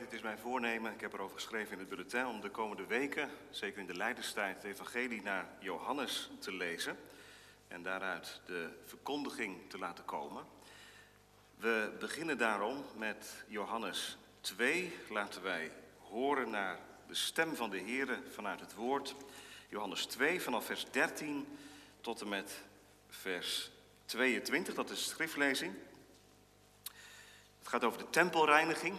het is mijn voornemen, ik heb erover geschreven in het bulletin, om de komende weken, zeker in de Leiderstijd, het evangelie naar Johannes te lezen en daaruit de verkondiging te laten komen. We beginnen daarom met Johannes 2. Laten wij horen naar de stem van de Heer vanuit het woord. Johannes 2 vanaf vers 13 tot en met vers 22, dat is schriftlezing. Het gaat over de tempelreiniging.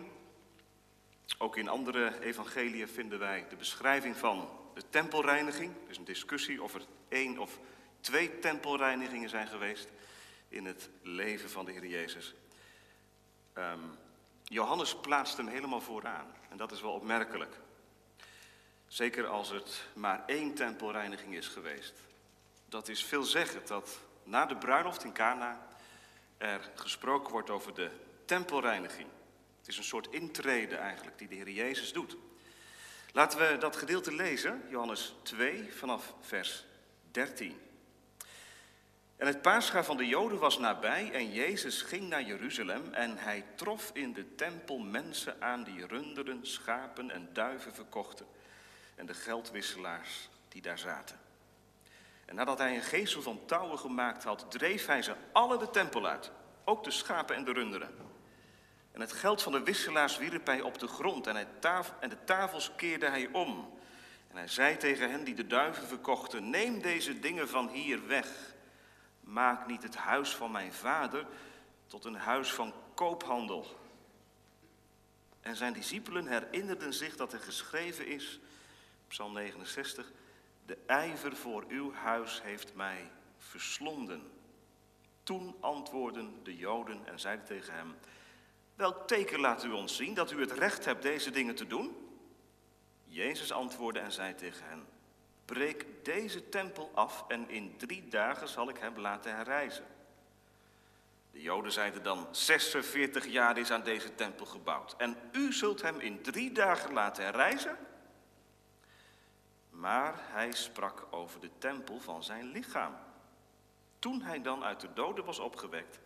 Ook in andere evangeliën vinden wij de beschrijving van de tempelreiniging. Er is een discussie of er één of twee tempelreinigingen zijn geweest in het leven van de Heer Jezus. Um, Johannes plaatst hem helemaal vooraan en dat is wel opmerkelijk. Zeker als het maar één tempelreiniging is geweest. Dat is veelzeggend dat na de bruiloft in Cana er gesproken wordt over de tempelreiniging. Het is een soort intrede eigenlijk die de Heer Jezus doet. Laten we dat gedeelte lezen, Johannes 2 vanaf vers 13. En het paascha van de Joden was nabij en Jezus ging naar Jeruzalem en hij trof in de tempel mensen aan die runderen, schapen en duiven verkochten en de geldwisselaars die daar zaten. En nadat hij een geestel van touwen gemaakt had, dreef hij ze alle de tempel uit, ook de schapen en de runderen. En het geld van de wisselaars wierp hij op de grond en, en de tafels keerde hij om. En hij zei tegen hen die de duiven verkochten, neem deze dingen van hier weg. Maak niet het huis van mijn vader tot een huis van koophandel. En zijn discipelen herinnerden zich dat er geschreven is, Psalm 69, de ijver voor uw huis heeft mij verslonden. Toen antwoordden de Joden en zeiden tegen hem, Welk teken laat u ons zien dat u het recht hebt deze dingen te doen? Jezus antwoordde en zei tegen hen: Breek deze tempel af en in drie dagen zal ik hem laten herrijzen. De Joden zeiden dan: 46 jaar is aan deze tempel gebouwd en u zult hem in drie dagen laten herrijzen? Maar hij sprak over de tempel van zijn lichaam. Toen hij dan uit de doden was opgewekt,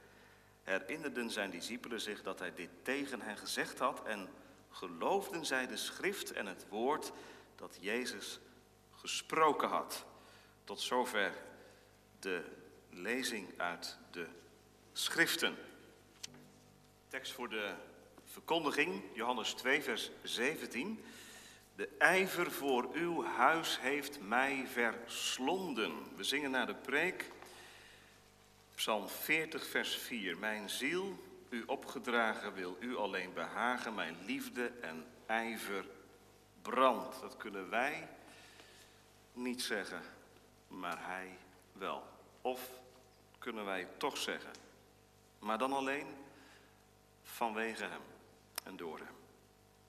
herinnerden zijn discipelen zich dat hij dit tegen hen gezegd had en geloofden zij de schrift en het woord dat Jezus gesproken had. Tot zover de lezing uit de schriften. Tekst voor de verkondiging, Johannes 2, vers 17. De ijver voor uw huis heeft mij verslonden. We zingen naar de preek. Psalm 40, vers 4. Mijn ziel, u opgedragen, wil u alleen behagen. Mijn liefde en ijver brandt. Dat kunnen wij niet zeggen, maar hij wel. Of kunnen wij toch zeggen, maar dan alleen vanwege hem en door hem.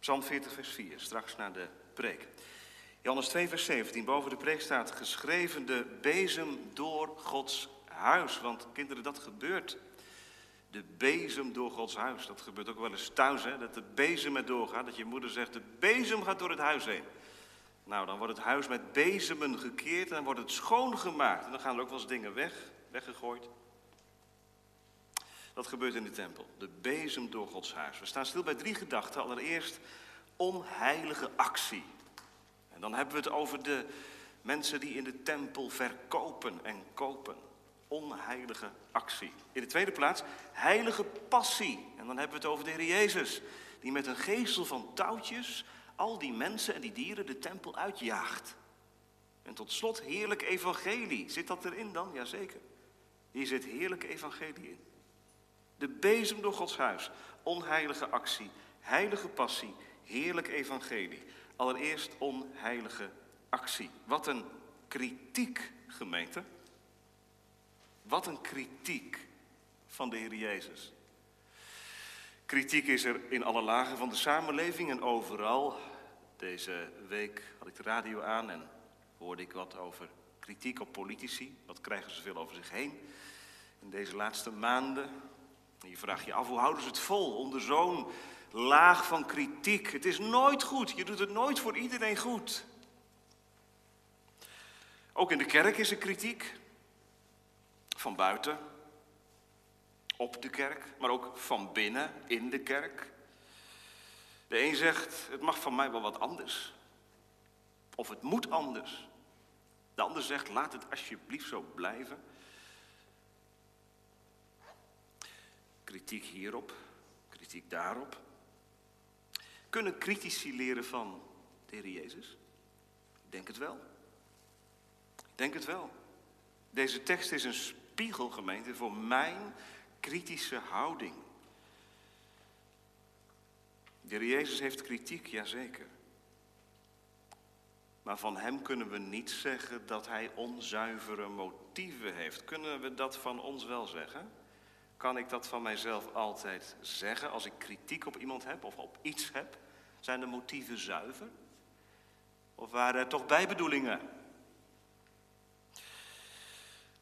Psalm 40, vers 4, straks naar de preek. Johannes 2, vers 17, boven de preek staat geschreven de bezem door Gods huis. Want kinderen, dat gebeurt. De bezem door Gods huis. Dat gebeurt ook wel eens thuis, hè? dat de bezem er doorgaat. Dat je moeder zegt, de bezem gaat door het huis heen. Nou, dan wordt het huis met bezemen gekeerd en dan wordt het schoongemaakt. En dan gaan er ook wel eens dingen weg, weggegooid. Dat gebeurt in de tempel. De bezem door Gods huis. We staan stil bij drie gedachten. Allereerst onheilige actie. En dan hebben we het over de mensen die in de tempel verkopen en kopen onheilige actie. In de tweede plaats, heilige passie. En dan hebben we het over de Heer Jezus, die met een geestel van touwtjes al die mensen en die dieren de tempel uitjaagt. En tot slot, heerlijk evangelie. Zit dat erin dan? Jazeker. Hier zit heerlijk evangelie in. De bezem door Gods huis, onheilige actie, heilige passie, heerlijk evangelie. Allereerst onheilige actie. Wat een kritiek, gemeente. Wat een kritiek van de Heer Jezus. Kritiek is er in alle lagen van de samenleving en overal. Deze week had ik de radio aan en hoorde ik wat over kritiek op politici. Wat krijgen ze veel over zich heen in deze laatste maanden? En je vraagt je af, hoe houden ze het vol onder zo'n laag van kritiek? Het is nooit goed, je doet het nooit voor iedereen goed. Ook in de kerk is er kritiek. Van buiten, op de kerk, maar ook van binnen, in de kerk. De een zegt, het mag van mij wel wat anders. Of het moet anders. De ander zegt, laat het alsjeblieft zo blijven. Kritiek hierop, kritiek daarop. Kunnen critici leren van de Heer Jezus? Ik denk het wel. Ik denk het wel. Deze tekst is een spiegel, gemeente, voor mijn kritische houding. De Jezus heeft kritiek, jazeker. Maar van hem kunnen we niet zeggen dat hij onzuivere motieven heeft. Kunnen we dat van ons wel zeggen? Kan ik dat van mijzelf altijd zeggen als ik kritiek op iemand heb of op iets heb? Zijn de motieven zuiver? Of waren er toch bijbedoelingen?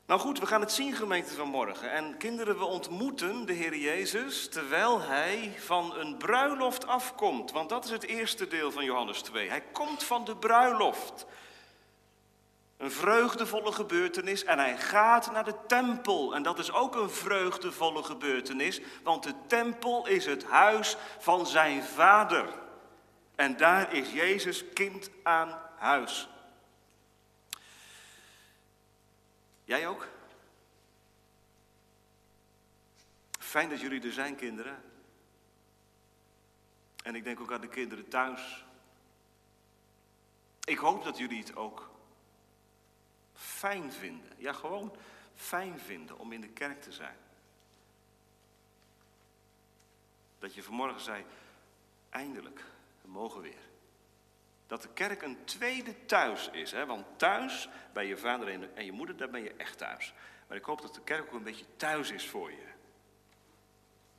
Nou goed, we gaan het zien gemeente van morgen. En kinderen, we ontmoeten de Heer Jezus terwijl hij van een bruiloft afkomt. Want dat is het eerste deel van Johannes 2. Hij komt van de bruiloft. Een vreugdevolle gebeurtenis en hij gaat naar de tempel. En dat is ook een vreugdevolle gebeurtenis, want de tempel is het huis van zijn vader. En daar is Jezus kind aan huis. Jij ook? Fijn dat jullie er zijn, kinderen. En ik denk ook aan de kinderen thuis. Ik hoop dat jullie het ook fijn vinden. Ja, gewoon fijn vinden om in de kerk te zijn. Dat je vanmorgen zei, eindelijk, we mogen weer. Dat de kerk een tweede thuis is. Hè? Want thuis, bij je vader en je moeder, daar ben je echt thuis. Maar ik hoop dat de kerk ook een beetje thuis is voor je.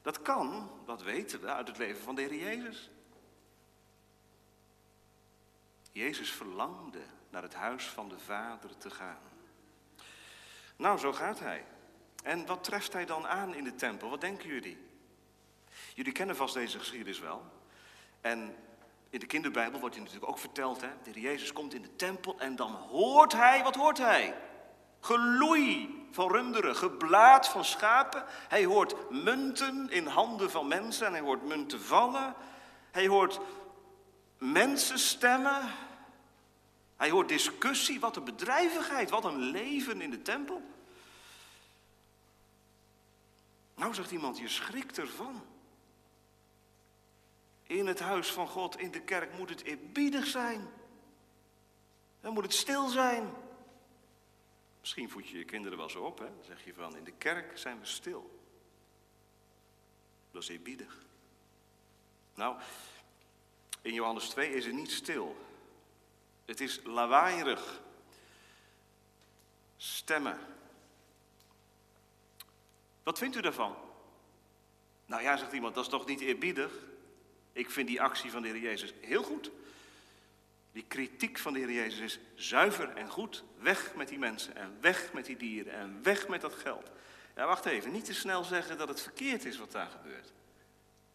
Dat kan, dat weten we uit het leven van de Heer Jezus. Jezus verlangde naar het huis van de Vader te gaan. Nou, zo gaat hij. En wat treft hij dan aan in de tempel? Wat denken jullie? Jullie kennen vast deze geschiedenis wel. En in de kinderbijbel wordt je natuurlijk ook verteld, hè? De Jezus komt in de tempel en dan hoort hij, wat hoort hij? Geloei van runderen, geblaad van schapen. Hij hoort munten in handen van mensen en hij hoort munten vallen. Hij hoort mensen stemmen. Hij hoort discussie, wat een bedrijvigheid, wat een leven in de tempel. Nou zegt iemand, je schrikt ervan. In het huis van God, in de kerk, moet het eerbiedig zijn. Dan moet het stil zijn. Misschien voed je je kinderen wel zo op, hè? Dan zeg je van, in de kerk zijn we stil. Dat is eerbiedig. Nou, in Johannes 2 is het niet stil. Het is lawaaierig. Stemmen. Wat vindt u daarvan? Nou ja, zegt iemand, dat is toch niet eerbiedig? Ik vind die actie van de Heer Jezus heel goed. Die kritiek van de Heer Jezus is zuiver en goed. Weg met die mensen en weg met die dieren en weg met dat geld. Ja, wacht even, niet te snel zeggen dat het verkeerd is wat daar gebeurt.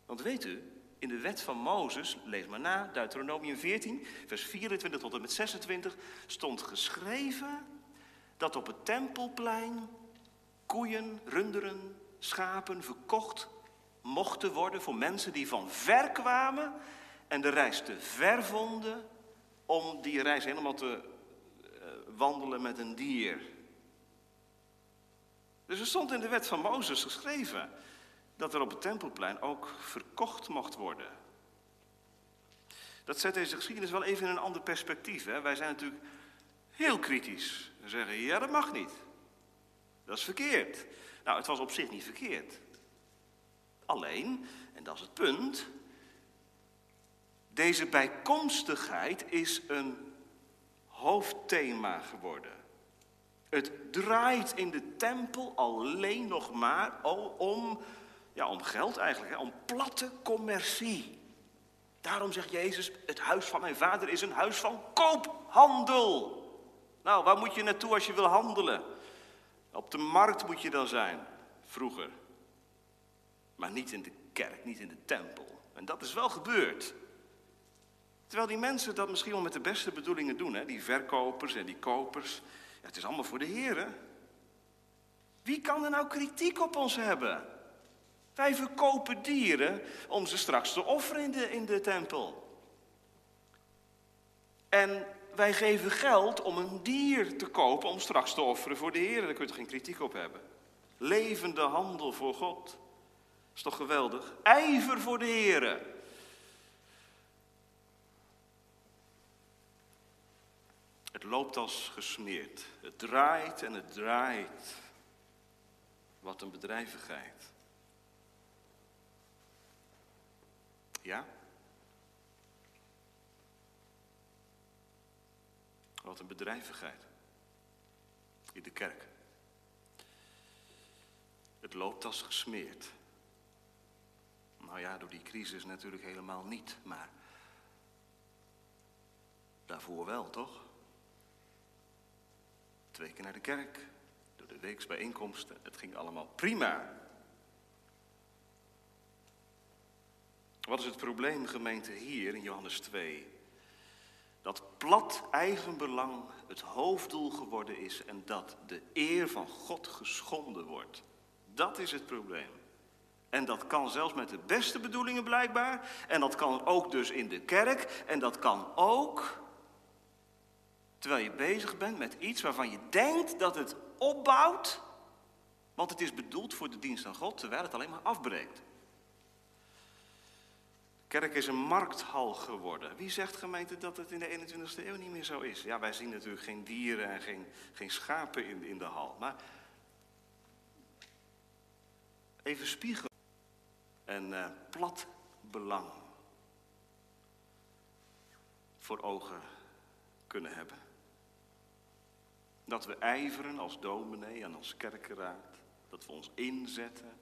Want weet u, in de wet van Mozes, lees maar na, Deuteronomium 14, vers 24 tot en met 26, stond geschreven dat op het tempelplein koeien, runderen, schapen verkocht mochten worden voor mensen die van ver kwamen en de reis te ver vonden om die reis helemaal te eh, wandelen met een dier. Dus er stond in de wet van Mozes geschreven dat er op het tempelplein ook verkocht mocht worden. Dat zet deze geschiedenis wel even in een ander perspectief. Hè? Wij zijn natuurlijk heel kritisch. We zeggen, ja dat mag niet. Dat is verkeerd. Nou, het was op zich niet verkeerd. Alleen, en dat is het punt, deze bijkomstigheid is een hoofdthema geworden. Het draait in de tempel alleen nog maar om, ja, om geld eigenlijk, om platte commercie. Daarom zegt Jezus, het huis van mijn vader is een huis van koophandel. Nou, waar moet je naartoe als je wil handelen? Op de markt moet je dan zijn, vroeger. Maar niet in de kerk, niet in de tempel. En dat is wel gebeurd. Terwijl die mensen dat misschien wel met de beste bedoelingen doen, hè? die verkopers en die kopers. Ja, het is allemaal voor de Heer. Wie kan er nou kritiek op ons hebben? Wij verkopen dieren om ze straks te offeren in de, tempel. En wij geven geld om een dier te kopen om straks te offeren voor de Heer. Daar kun je geen kritiek op hebben. Levende handel voor God. Is toch geweldig? Ijver voor de Heer. Het loopt als gesmeerd. Het draait en het draait. Wat een bedrijvigheid. Ja? Wat een bedrijvigheid. In de kerk. Het loopt als gesmeerd. Nou ja, door die crisis natuurlijk helemaal niet, maar daarvoor wel, toch? Twee keer naar de kerk, door de weeksbijeenkomsten, het ging allemaal prima. Wat is het probleem, gemeente, hier in Johannes 2? Dat plat eigenbelang het hoofddoel geworden is en dat de eer van God geschonden wordt. Dat is het probleem. En dat kan zelfs met de beste bedoelingen blijkbaar. En dat kan ook dus in de kerk. En dat kan ook terwijl je bezig bent met iets waarvan je denkt dat het opbouwt. Want het is bedoeld voor de dienst aan God, terwijl het alleen maar afbreekt. Kerk is een markthal geworden. Wie zegt gemeente dat het in de 21ste eeuw niet meer zo is? Ja, wij zien natuurlijk geen dieren en geen, geen schapen in, in de hal. Maar even spiegelen. En uh, plat belang voor ogen kunnen hebben. Dat we ijveren als dominee en als kerkenraad. Dat we ons inzetten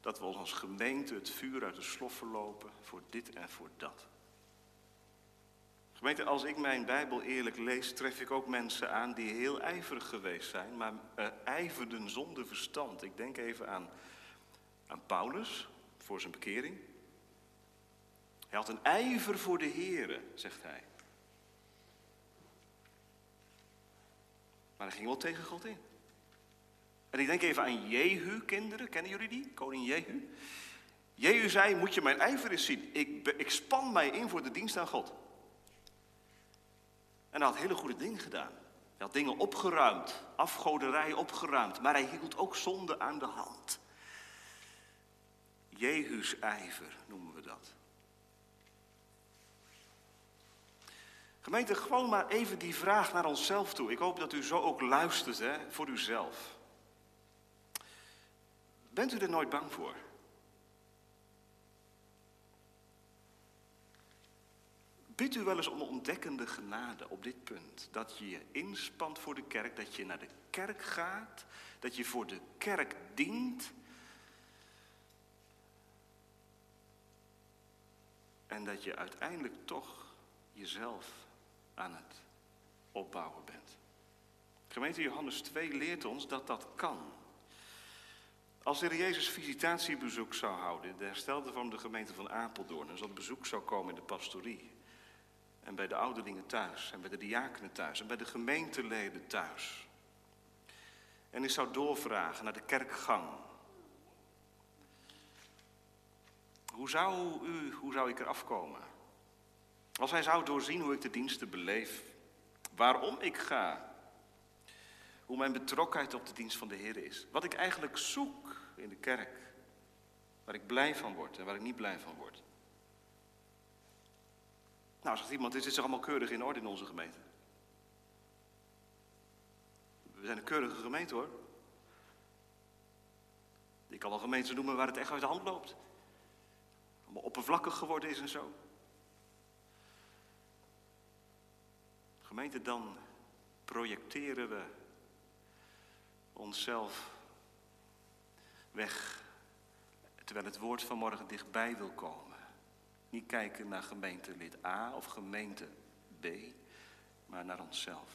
dat we als gemeente het vuur uit de sloffen lopen voor dit en voor dat. Gemeente, als ik mijn Bijbel eerlijk lees, tref ik ook mensen aan die heel ijverig geweest zijn, maar uh, ijverden zonder verstand. Ik denk even aan, aan Paulus voor zijn bekering. Hij had een ijver voor de Here, zegt hij. Maar hij ging wel tegen God in. En ik denk even aan Jehu, kinderen. Kennen jullie die? Koning Jehu. Jehu zei, moet je mijn ijver eens zien. Ik, ik span mij in voor de dienst aan God. En hij had hele goede dingen gedaan. Hij had dingen opgeruimd, afgoderij opgeruimd. Maar hij hield ook zonde aan de hand. Jehu's ijver noemen we dat. Gemeente, gewoon maar even die vraag naar onszelf toe. Ik hoop dat u zo ook luistert hè, voor uzelf. Bent u er nooit bang voor? Bidt u wel eens om ontdekkende genade op dit punt. Dat je je inspant voor de kerk, dat je naar de kerk gaat, dat je voor de kerk dient. En dat je uiteindelijk toch jezelf aan het opbouwen bent. Gemeente Johannes 2 leert ons dat dat kan. Als Heer Jezus visitatiebezoek zou houden de herstelde van de gemeente van Apeldoorn, en dat bezoek zou komen in de pastorie, en bij de ouderlingen thuis, en bij de diakenen thuis, en bij de gemeenteleden thuis, en ik zou doorvragen naar de kerkgang. Hoe zou u, hoe zou ik er afkomen? Als hij zou doorzien hoe ik de diensten beleef, waarom ik ga, hoe mijn betrokkenheid op de dienst van de Heer is. Wat ik eigenlijk zoek in de kerk. Waar ik blij van word en waar ik niet blij van word. Nou, zegt iemand, dit is allemaal keurig in orde in onze gemeente? We zijn een keurige gemeente hoor. Ik kan wel gemeenten noemen waar het echt uit de hand loopt. Allemaal oppervlakkig geworden is en zo. Gemeente, dan projecteren we onszelf weg, terwijl het woord van morgen dichtbij wil komen. Niet kijken naar gemeentelid A of gemeente B, maar naar onszelf.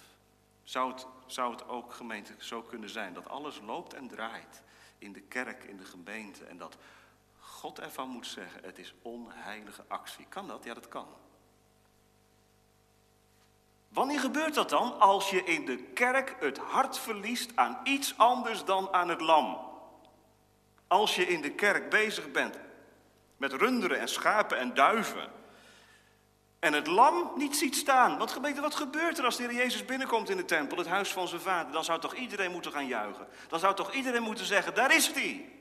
Zou het, zou het ook gemeente zo kunnen zijn dat alles loopt en draait in de kerk, in de gemeente en dat God ervan moet zeggen, het is onheilige actie. Kan dat? Ja, dat kan. Wanneer gebeurt dat dan? Als je in de kerk het hart verliest aan iets anders dan aan het lam. Als je in de kerk bezig bent met runderen en schapen en duiven. En het lam niet ziet staan. Gemeente, wat gebeurt er als de Heer Jezus binnenkomt in de tempel, het huis van zijn vader? Dan zou toch iedereen moeten gaan juichen. Dan zou toch iedereen moeten zeggen, daar is hij.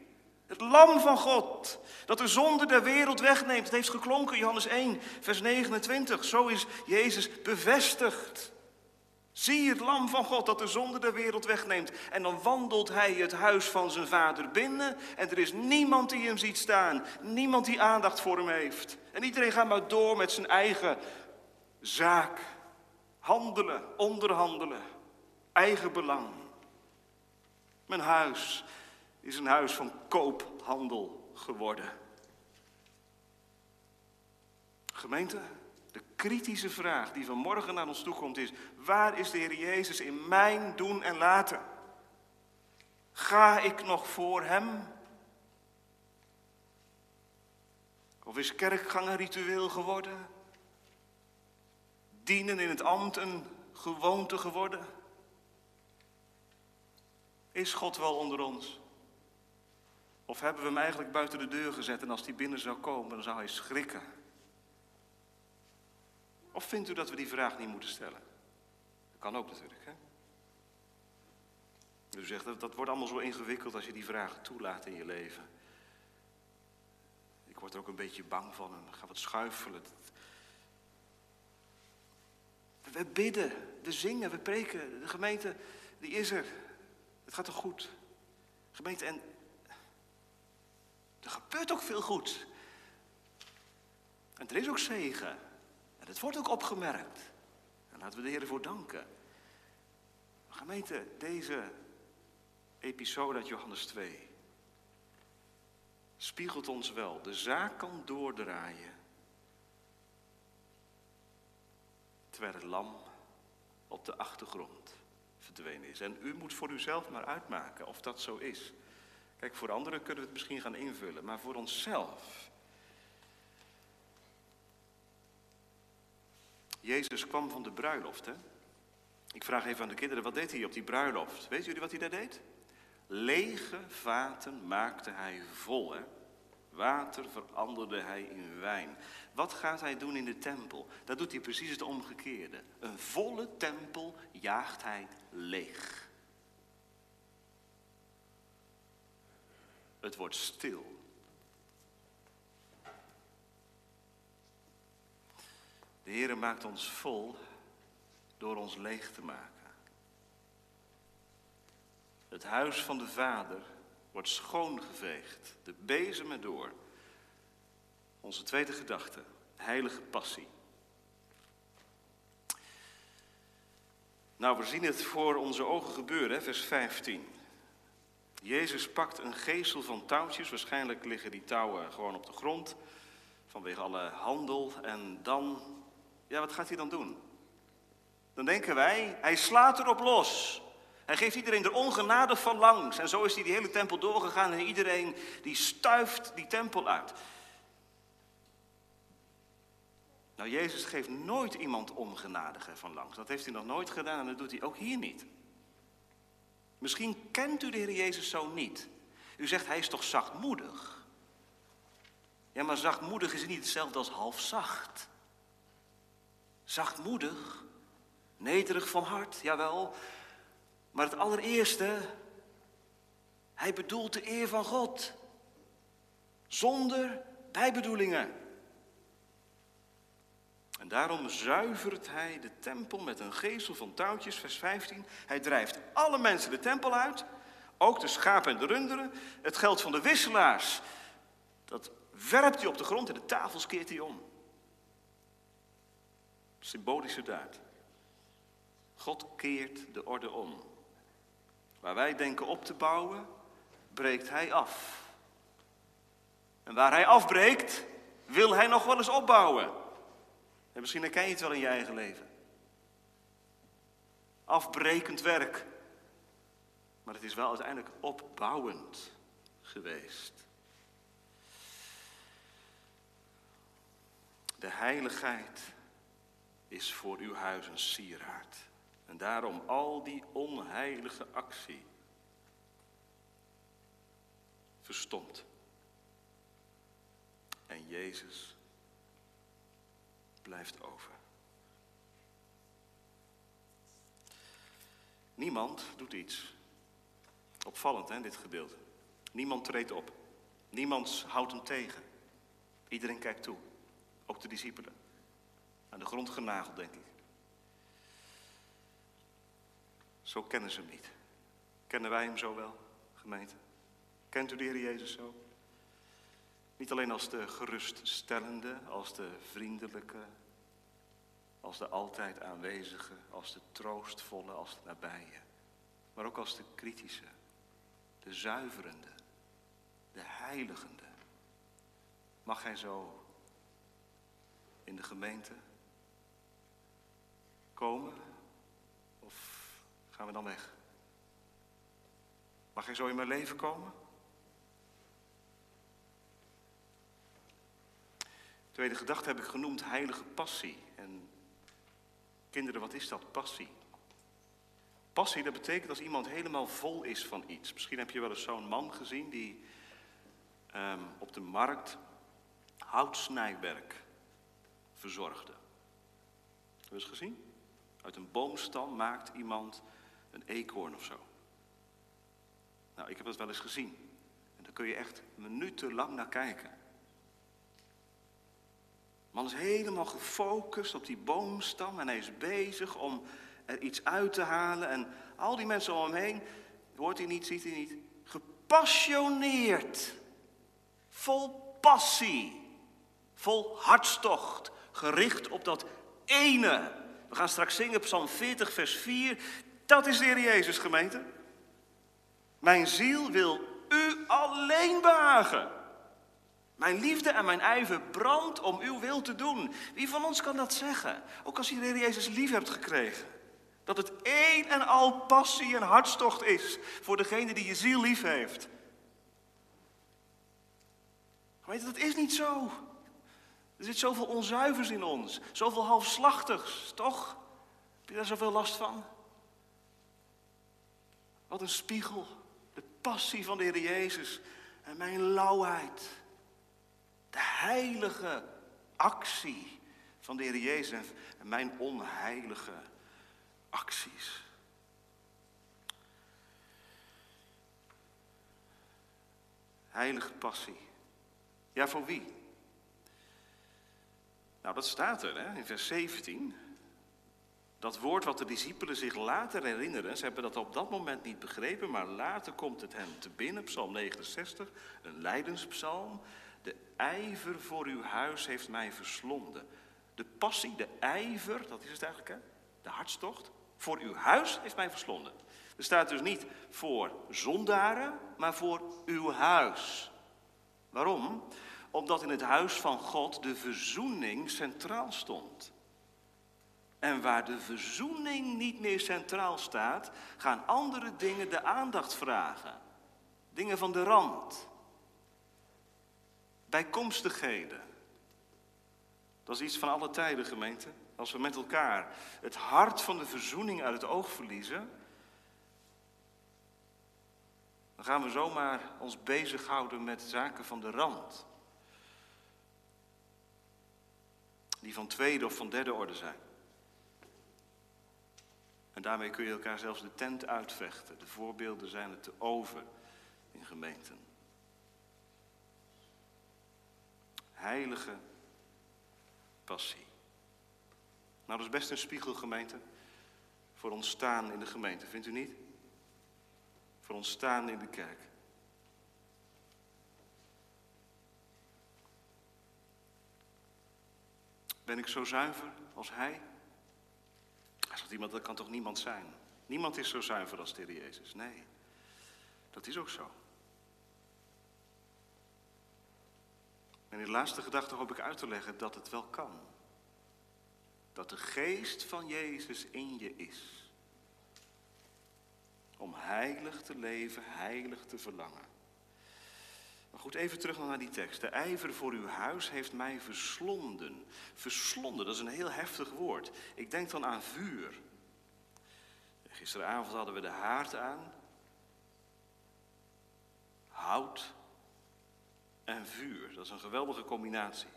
Het lam van God, dat de zonde der wereld wegneemt. Het heeft geklonken, Johannes 1, vers 29. Zo is Jezus bevestigd. Zie het lam van God dat de zonde der wereld wegneemt. En dan wandelt hij het huis van zijn vader binnen. En er is niemand die hem ziet staan. Niemand die aandacht voor hem heeft. En iedereen gaat maar door met zijn eigen zaak. Handelen, onderhandelen. Eigen belang. Mijn huis is een huis van koophandel geworden. Gemeente, de kritische vraag die vanmorgen naar ons toe komt is: waar is de Heer Jezus in mijn doen en laten? Ga ik nog voor Hem? Of is kerkgang een ritueel geworden? Dienen in het ambt een gewoonte geworden? Is God wel onder ons? Of hebben we hem eigenlijk buiten de deur gezet en als hij binnen zou komen, dan zou hij schrikken? Of vindt u dat we die vraag niet moeten stellen? Dat kan ook natuurlijk, hè? U zegt, dat, dat wordt allemaal zo ingewikkeld als je die vragen toelaat in je leven. Ik word er ook een beetje bang van en ga wat schuifelen. We bidden, we zingen, we preken. De gemeente, die is er. Het gaat toch goed? Gemeente, en er gebeurt ook veel goed. En er is ook zegen. En het wordt ook opgemerkt. En laten we de Heer ervoor danken. Gemeente, deze episode uit Johannes 2 spiegelt ons wel. De zaak kan doordraaien. Terwijl het lam op de achtergrond verdwenen is. En u moet voor uzelf maar uitmaken of dat zo is. Kijk, voor anderen kunnen we het misschien gaan invullen, maar voor onszelf Jezus kwam van de bruiloft. Hè? Ik vraag even aan de kinderen, wat deed hij op die bruiloft? Weet jullie wat hij daar deed? Lege vaten maakte hij vol. Hè? Water veranderde hij in wijn. Wat gaat hij doen in de tempel? Dat doet hij precies het omgekeerde. Een volle tempel jaagt hij leeg. Het wordt stil. De Heer maakt ons vol door ons leeg te maken. Het huis van de Vader wordt schoongeveegd, de bezem erdoor. Onze tweede gedachte, heilige passie. Nou, we zien het voor onze ogen gebeuren, vers 15. Jezus pakt een geestel van touwtjes, waarschijnlijk liggen die touwen gewoon op de grond, vanwege alle handel, en dan ja, wat gaat hij dan doen? Dan denken wij, hij slaat erop los. Hij geeft iedereen er ongenade van langs. En zo is hij die hele tempel doorgegaan en iedereen die stuift die tempel uit. Nou, Jezus geeft nooit iemand ongenadige van langs. Dat heeft hij nog nooit gedaan en dat doet hij ook hier niet. Misschien kent u de Heer Jezus zo niet. U zegt, hij is toch zachtmoedig? Ja, maar zachtmoedig is niet hetzelfde als halfzacht zachtmoedig, nederig van hart, jawel. Maar het allereerste, hij bedoelt de eer van God. Zonder bijbedoelingen. En daarom zuivert hij de tempel met een geestel van touwtjes, vers 15. Hij drijft alle mensen de tempel uit, ook de schapen en de runderen. Het geld van de wisselaars, dat werpt hij op de grond en de tafels keert hij om. Symbolische daad. God keert de orde om. Waar wij denken op te bouwen, breekt hij af. En waar hij afbreekt, wil hij nog wel eens opbouwen. En misschien herken je het wel in je eigen leven. Afbrekend werk. Maar het is wel uiteindelijk opbouwend geweest. De heiligheid is voor uw huis een sieraad. En daarom al die onheilige actie. verstomd. En Jezus blijft over. Niemand doet iets. Opvallend, hè, dit gedeelte. Niemand treedt op. Niemand houdt hem tegen. Iedereen kijkt toe. Ook de discipelen. Aan de grond genageld, denk ik. Zo kennen ze hem niet. Kennen wij hem zo wel, gemeente? Kent u de Heer Jezus zo? Niet alleen als de geruststellende, als de vriendelijke, als de altijd aanwezige, als de troostvolle, als de nabije. Maar ook als de kritische, de zuiverende, de heiligende. Mag hij zo in de gemeente komen? Of gaan we dan weg? Mag hij zo in mijn leven komen? Tweede gedachte heb ik genoemd heilige passie. En kinderen, wat is dat, passie? Passie, dat betekent als iemand helemaal vol is van iets. Misschien heb je wel eens zo'n man gezien die ehm, op de markt houtsnijwerk verzorgde. Heb je eens gezien? Uit een boomstam maakt iemand een eekhoorn of zo. Nou, ik heb dat wel eens gezien. En daar kun je echt minutenlang naar kijken. Man is helemaal gefocust op die boomstam en hij is bezig om er iets uit te halen. En al die mensen om hem heen, hoort hij niet, ziet hij niet, gepassioneerd, vol passie, vol hartstocht, gericht op dat ene. We gaan straks zingen, Psalm 40, vers 4. Dat is de Heer Jezus, gemeente. Mijn ziel wil u alleen behagen. Mijn liefde en mijn ijver brandt om uw wil te doen. Wie van ons kan dat zeggen? Ook als je de Heer Jezus lief hebt gekregen. Dat het één en al passie en hartstocht is voor degene die je ziel lief heeft. Weet dat is niet zo. Er zit zoveel onzuivers in ons, zoveel halfslachtigs, toch? Heb je daar zoveel last van? Wat een spiegel, de passie van de Heer Jezus en mijn lauwheid. De heilige actie van de Heer Jezus en mijn onheilige acties. Heilige passie. Ja, voor wie? Nou, dat staat er hè, in vers 17. Dat woord wat de discipelen zich later herinneren, ze hebben dat op dat moment niet begrepen, maar later komt het hen te binnen, Psalm 69, een lijdenspsalm. De ijver voor uw huis heeft mij verslonden. De passie, de ijver, dat is het eigenlijk, hè? de hartstocht, voor uw huis heeft mij verslonden. Er staat dus niet voor zondaren, maar voor uw huis. Waarom? Omdat in het huis van God de verzoening centraal stond. En waar de verzoening niet meer centraal staat, gaan andere dingen de aandacht vragen. Dingen van de rand. Bijkomstigheden. Dat is iets van alle tijden, gemeente. Als we met elkaar het hart van de verzoening uit het oog verliezen, dan gaan we zomaar ons bezighouden met zaken van de rand. Die van tweede of van derde orde zijn. En daarmee kun je elkaar zelfs de tent uitvechten. De voorbeelden zijn er te over in gemeenten. Heilige passie. Nou, dat is best een spiegelgemeente voor ons staan in de gemeente, vindt u niet? Voor ons staan in de kerk. Ben ik zo zuiver als hij? Hij zegt iemand, dat kan toch niemand zijn? Niemand is zo zuiver als de Heer Jezus. Nee, dat is ook zo. En in de laatste gedachte hoop ik uit te leggen dat het wel kan. Dat de geest van Jezus in je is. Om heilig te leven, heilig te verlangen. Maar goed, even terug naar die tekst. De ijver voor uw huis heeft mij verslonden. Verslonden, dat is een heel heftig woord. Ik denk dan aan vuur. Gisteravond hadden we de haard aan. Hout en vuur. Dat is een geweldige combinatie.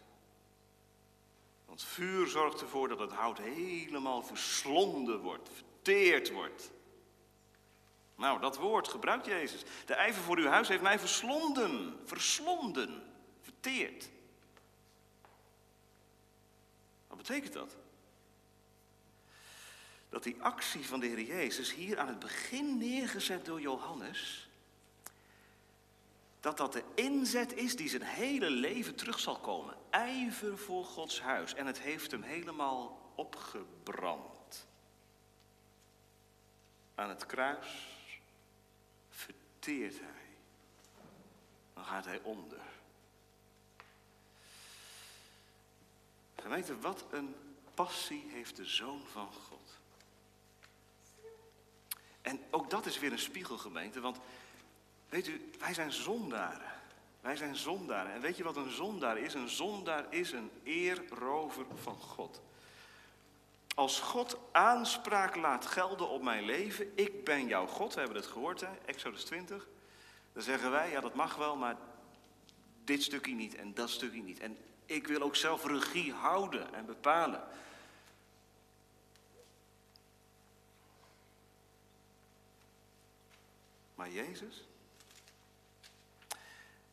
Want vuur zorgt ervoor dat het hout helemaal verslonden wordt, verteerd wordt. Nou, dat woord gebruikt Jezus. De ijver voor uw huis heeft mij verslonden, verslonden, verteerd. Wat betekent dat? Dat die actie van de Heer Jezus hier aan het begin neergezet door Johannes, dat dat de inzet is die zijn hele leven terug zal komen. Ijver voor Gods huis. En het heeft hem helemaal opgebrand. Aan het kruis verteert hij. Dan gaat hij onder. Gemeente, wat een passie heeft de Zoon van God. En ook dat is weer een spiegelgemeente, want weet u, wij zijn zondaren. Wij zijn zondaren. En weet je wat een zondaar is? Een zondaar is een eerrover van God. Als God aanspraak laat gelden op mijn leven, ik ben jouw God, we hebben het gehoord, hè? Exodus 20. Dan zeggen wij, ja dat mag wel, maar dit stukje niet en dat stukje niet. En ik wil ook zelf regie houden en bepalen. Maar Jezus,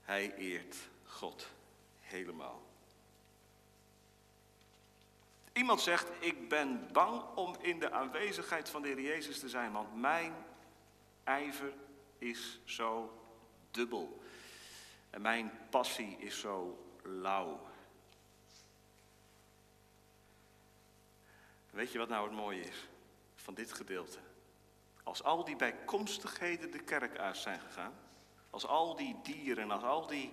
hij eert God helemaal. Iemand zegt, ik ben bang om in de aanwezigheid van de Heer Jezus te zijn, want mijn ijver is zo dubbel. En mijn passie is zo lauw. Weet je wat nou het mooie is van dit gedeelte? Als al die bijkomstigheden de kerk uit zijn gegaan, als al die dieren, als al die,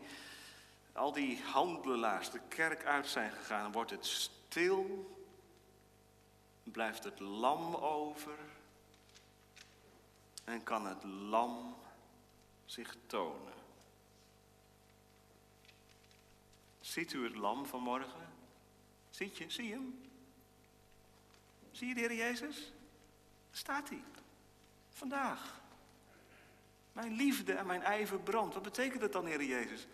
al die handelaars de kerk uit zijn gegaan, wordt het stil, blijft het lam over en kan het lam zich tonen. Ziet u het lam vanmorgen? Ziet je, zie je hem? Zie je de Heer Jezus? Staat hij. Vandaag. Mijn liefde en mijn ijver brandt. Wat betekent het dan, Heer Jezus?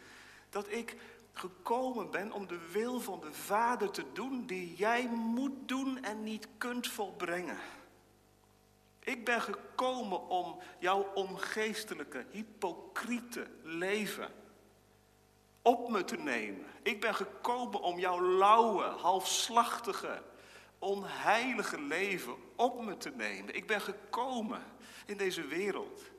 Dat ik gekomen ben om de wil van de Vader te doen die jij moet doen en niet kunt volbrengen. Ik ben gekomen om jouw ongeestelijke, hypocriete leven op me te nemen. Ik ben gekomen om jouw lauwe, halfslachtige, onheilige leven op me te nemen. Ik ben gekomen in deze wereld.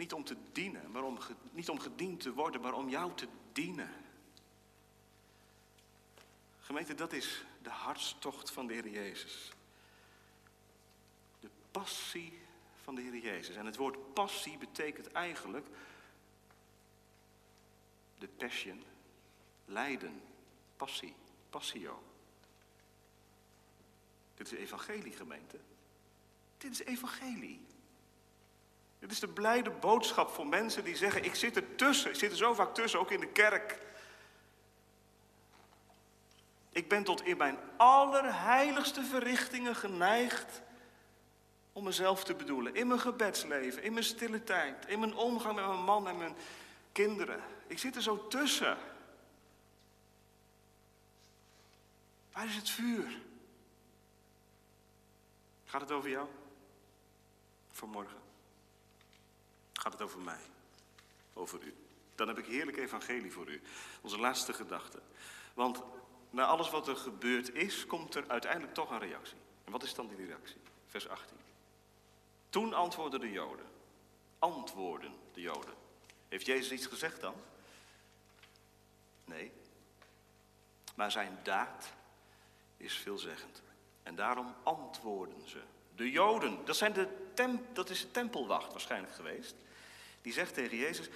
Niet om te dienen, maar om, niet om gediend te worden, maar om jou te dienen. Gemeente, dat is de hartstocht van de Heer Jezus. De passie van de Heer Jezus. En het woord passie betekent eigenlijk de passion, lijden, passie, passio. Dit is evangelie, gemeente. Dit is evangelie. Dit is de blijde boodschap voor mensen die zeggen: Ik zit er tussen. Ik zit er zo vaak tussen, ook in de kerk. Ik ben tot in mijn allerheiligste verrichtingen geneigd om mezelf te bedoelen. In mijn gebedsleven, in mijn stille tijd, in mijn omgang met mijn man en mijn kinderen. Ik zit er zo tussen. Waar is het vuur? Gaat het over jou? Vanmorgen? Gaat het over mij? Over u? Dan heb ik heerlijk evangelie voor u. Onze laatste gedachte. Want na alles wat er gebeurd is, komt er uiteindelijk toch een reactie. En wat is dan die reactie? Vers 18. Toen antwoordden de Joden. Antwoorden de Joden. Heeft Jezus iets gezegd dan? Nee. Maar zijn daad is veelzeggend. En daarom antwoorden ze. De Joden, dat, zijn de dat is de tempelwacht waarschijnlijk geweest. Die zegt tegen Jezus,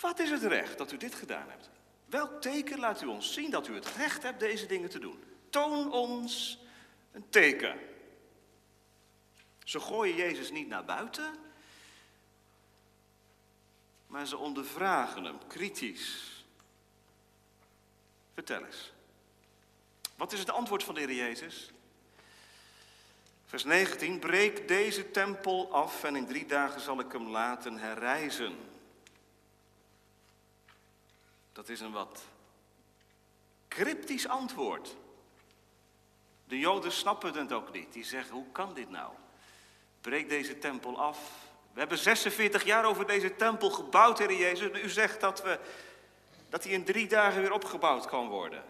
wat is het recht dat u dit gedaan hebt? Welk teken laat u ons zien dat u het recht hebt deze dingen te doen? Toon ons een teken. Ze gooien Jezus niet naar buiten, maar ze ondervragen hem kritisch. Vertel eens. Wat is het antwoord van de Heer Jezus? Vers 19, breek deze tempel af en in drie dagen zal ik hem laten herrijzen. Dat is een wat cryptisch antwoord. De Joden snappen het ook niet. Die zeggen, hoe kan dit nou? Breek deze tempel af. We hebben 46 jaar over deze tempel gebouwd, Heer Jezus. En u zegt dat, we, dat hij in drie dagen weer opgebouwd kan worden.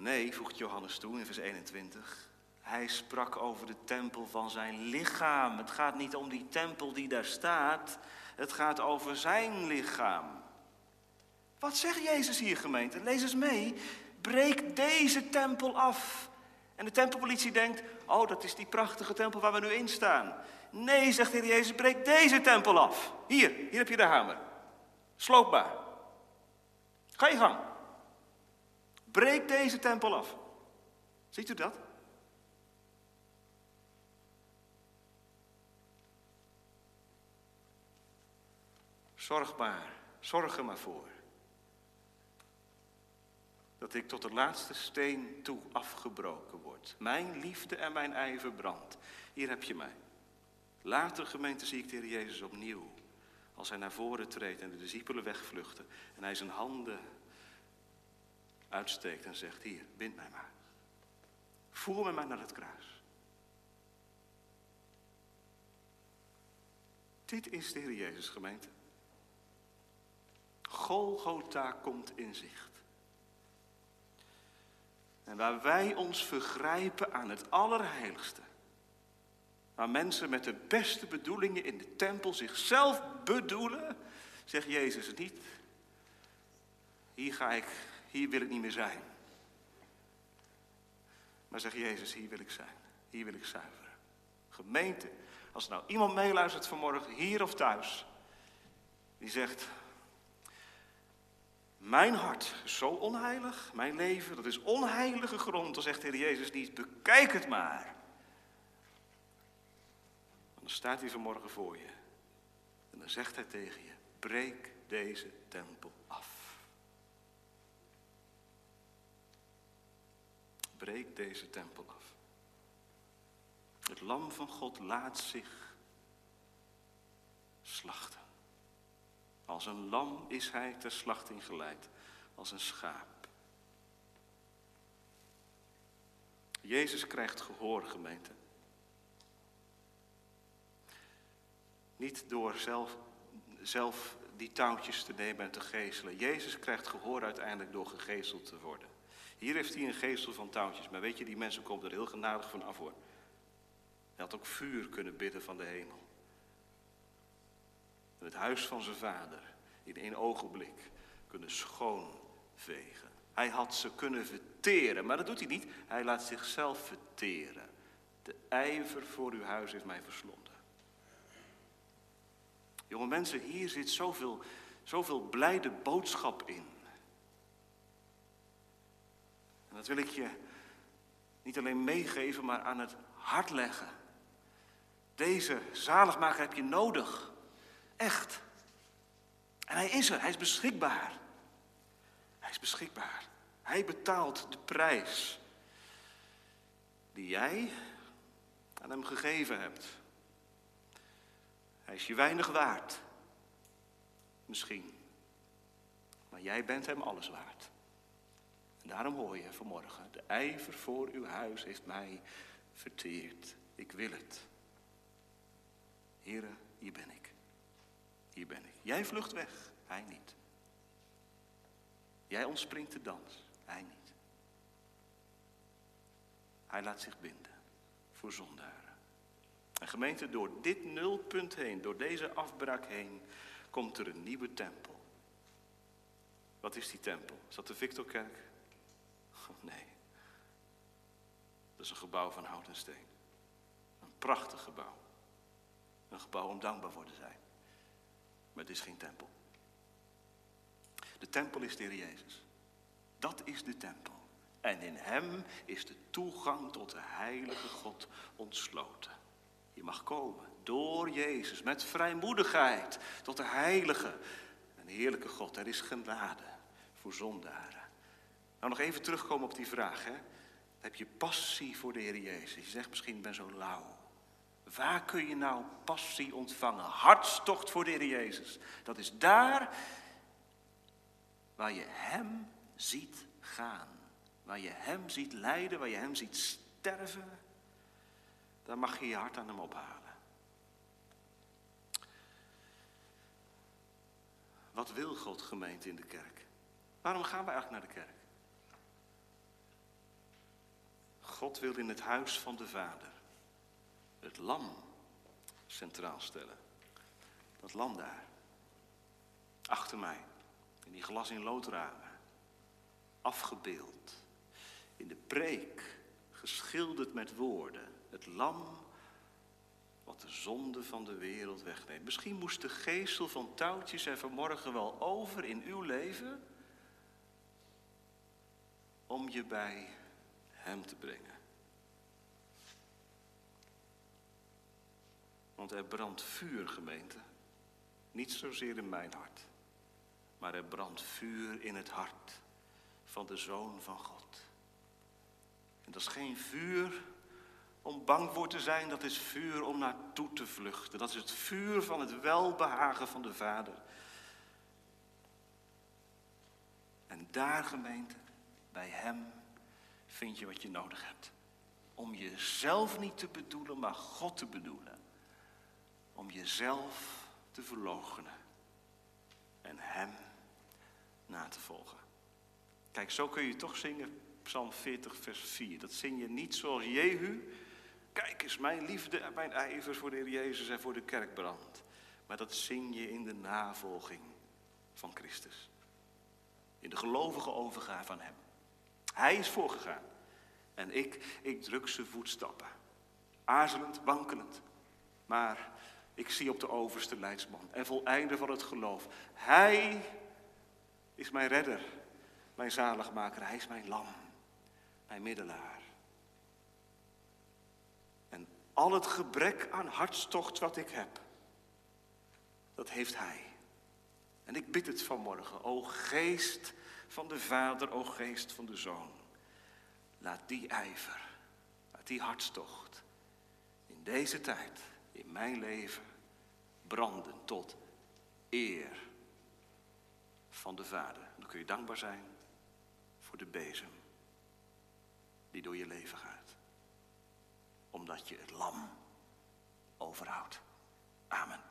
Nee, voegt Johannes toe in vers 21. Hij sprak over de tempel van zijn lichaam. Het gaat niet om die tempel die daar staat. Het gaat over zijn lichaam. Wat zegt Jezus hier, gemeente? Lees eens mee. Breek deze tempel af. En de tempelpolitie denkt, oh, dat is die prachtige tempel waar we nu in staan. Nee, zegt de Heer Jezus, breek deze tempel af. Hier, hier heb je de hamer. Sloopbaar. Ga je gang. Breek deze tempel af. Ziet u dat? Zorg maar, zorg er maar voor. Dat ik tot de laatste steen toe afgebroken word. Mijn liefde en mijn ijver brandt. Hier heb je mij. Later gemeente zie ik de Jezus opnieuw. Als hij naar voren treedt en de discipelen wegvluchten. En hij zijn handen uitsteekt en zegt, hier, bind mij maar. Voer me maar naar het kruis. Dit is de Heer Jezus gemeente. Golgotha komt in zicht. En waar wij ons vergrijpen aan het allerheiligste. Waar mensen met de beste bedoelingen in de tempel zichzelf bedoelen, zegt Jezus niet. Hier ga ik, hier wil ik niet meer zijn. Maar zegt Jezus, hier wil ik zijn. Hier wil ik zuiveren. Gemeente, als nou iemand meeluistert vanmorgen, hier of thuis, die zegt, mijn hart is zo onheilig, mijn leven, dat is onheilige grond. Dan zegt de Heer Jezus niet, bekijk het maar. Dan staat hij vanmorgen voor je. En dan zegt hij tegen je, breek deze tempel af. Breek deze tempel af. Het lam van God laat zich slachten. Als een lam is hij ter slachting geleid, als een schaap. Jezus krijgt gehoor, gemeente. Niet door zelf, zelf die touwtjes te nemen en te geestelen. Jezus krijgt gehoor uiteindelijk door gegezeld te worden. Hier heeft hij een geestel van touwtjes. Maar weet je, die mensen komen er heel genadig van af hoor. Hij had ook vuur kunnen bidden van de hemel het huis van zijn vader in één ogenblik kunnen schoonvegen. Hij had ze kunnen verteren, maar dat doet hij niet. Hij laat zichzelf verteren. De ijver voor uw huis heeft mij verslonden. Jonge mensen, hier zit zoveel, zoveel blijde boodschap in. En dat wil ik je niet alleen meegeven, maar aan het hart leggen. Deze zaligmaker heb je nodig. Echt. En hij is er, hij is beschikbaar. Hij is beschikbaar. Hij betaalt de prijs die jij aan hem gegeven hebt. Hij is je weinig waard. Misschien. Maar jij bent hem alles waard. En daarom hoor je vanmorgen, de ijver voor uw huis heeft mij verteerd. Ik wil het. Heren, hier ben ik. Hier ben ik. Jij vlucht weg, hij niet. Jij ontspringt de dans, hij niet. Hij laat zich binden voor zondaren. En gemeente, door dit nulpunt heen, door deze afbraak heen, komt er een nieuwe tempel. Wat is die tempel? Is dat de Victorkerk? Nee. Dat is een gebouw van hout en steen. Een prachtig gebouw. Een gebouw om dankbaar voor te zijn. Maar het is geen tempel. De tempel is de Heer Jezus. Dat is de tempel. En in hem is de toegang tot de heilige God ontsloten. Je mag komen door Jezus met vrijmoedigheid tot de heilige en heerlijke God. Er is genade voor zondaren. Nou nog even terugkomen op die vraag. Hè? Heb je passie voor de Heer Jezus? Je zegt misschien, ik ben zo lauw. Waar kun je nou passie ontvangen? Hartstocht voor de Heer Jezus. Dat is daar waar je Hem ziet gaan. Waar je Hem ziet lijden, waar je Hem ziet sterven. Daar mag je je hart aan Hem ophalen. Wat wil God gemeente in de kerk? Waarom gaan we eigenlijk naar de kerk? God wil in het huis van de Vader het lam centraal stellen. Dat lam daar. Achter mij. In die glas in loodramen. Afgebeeld. In de preek. Geschilderd met woorden. Het lam wat de zonde van de wereld wegneemt. Misschien moest de geestel van touwtjes er vanmorgen wel over in uw leven. Om je bij hem te brengen. Want er brandt vuur, gemeente. Niet zozeer in mijn hart, maar er brandt vuur in het hart van de Zoon van God. En dat is geen vuur om bang voor te zijn, dat is vuur om naartoe te vluchten. Dat is het vuur van het welbehagen van de Vader. En daar, gemeente, bij Hem vind je wat je nodig hebt. Om jezelf niet te bedoelen, maar God te bedoelen. Om jezelf te verloochenen en Hem na te volgen. Kijk, zo kun je toch zingen, Psalm 40, vers 4. Dat zing je niet zoals Jehu. Kijk eens, mijn liefde en mijn ijver voor de Heer Jezus en voor de kerk brandt. Maar dat zing je in de navolging van Christus. In de gelovige overgave aan Hem. Hij is voorgegaan. En ik, ik druk zijn voetstappen. Aarzelend, wankelend. Maar ik zie op de overste leidsman en voleinde van het geloof. Hij is mijn redder, mijn zaligmaker. Hij is mijn lam, mijn middelaar. En al het gebrek aan hartstocht wat ik heb, dat heeft Hij. En ik bid het vanmorgen, o geest van de Vader, o geest van de Zoon. Laat die ijver, laat die hartstocht in deze tijd, in mijn leven, branden tot eer van de Vader. Dan kun je dankbaar zijn voor de bezem die door je leven gaat. Omdat je het lam overhoudt. Amen.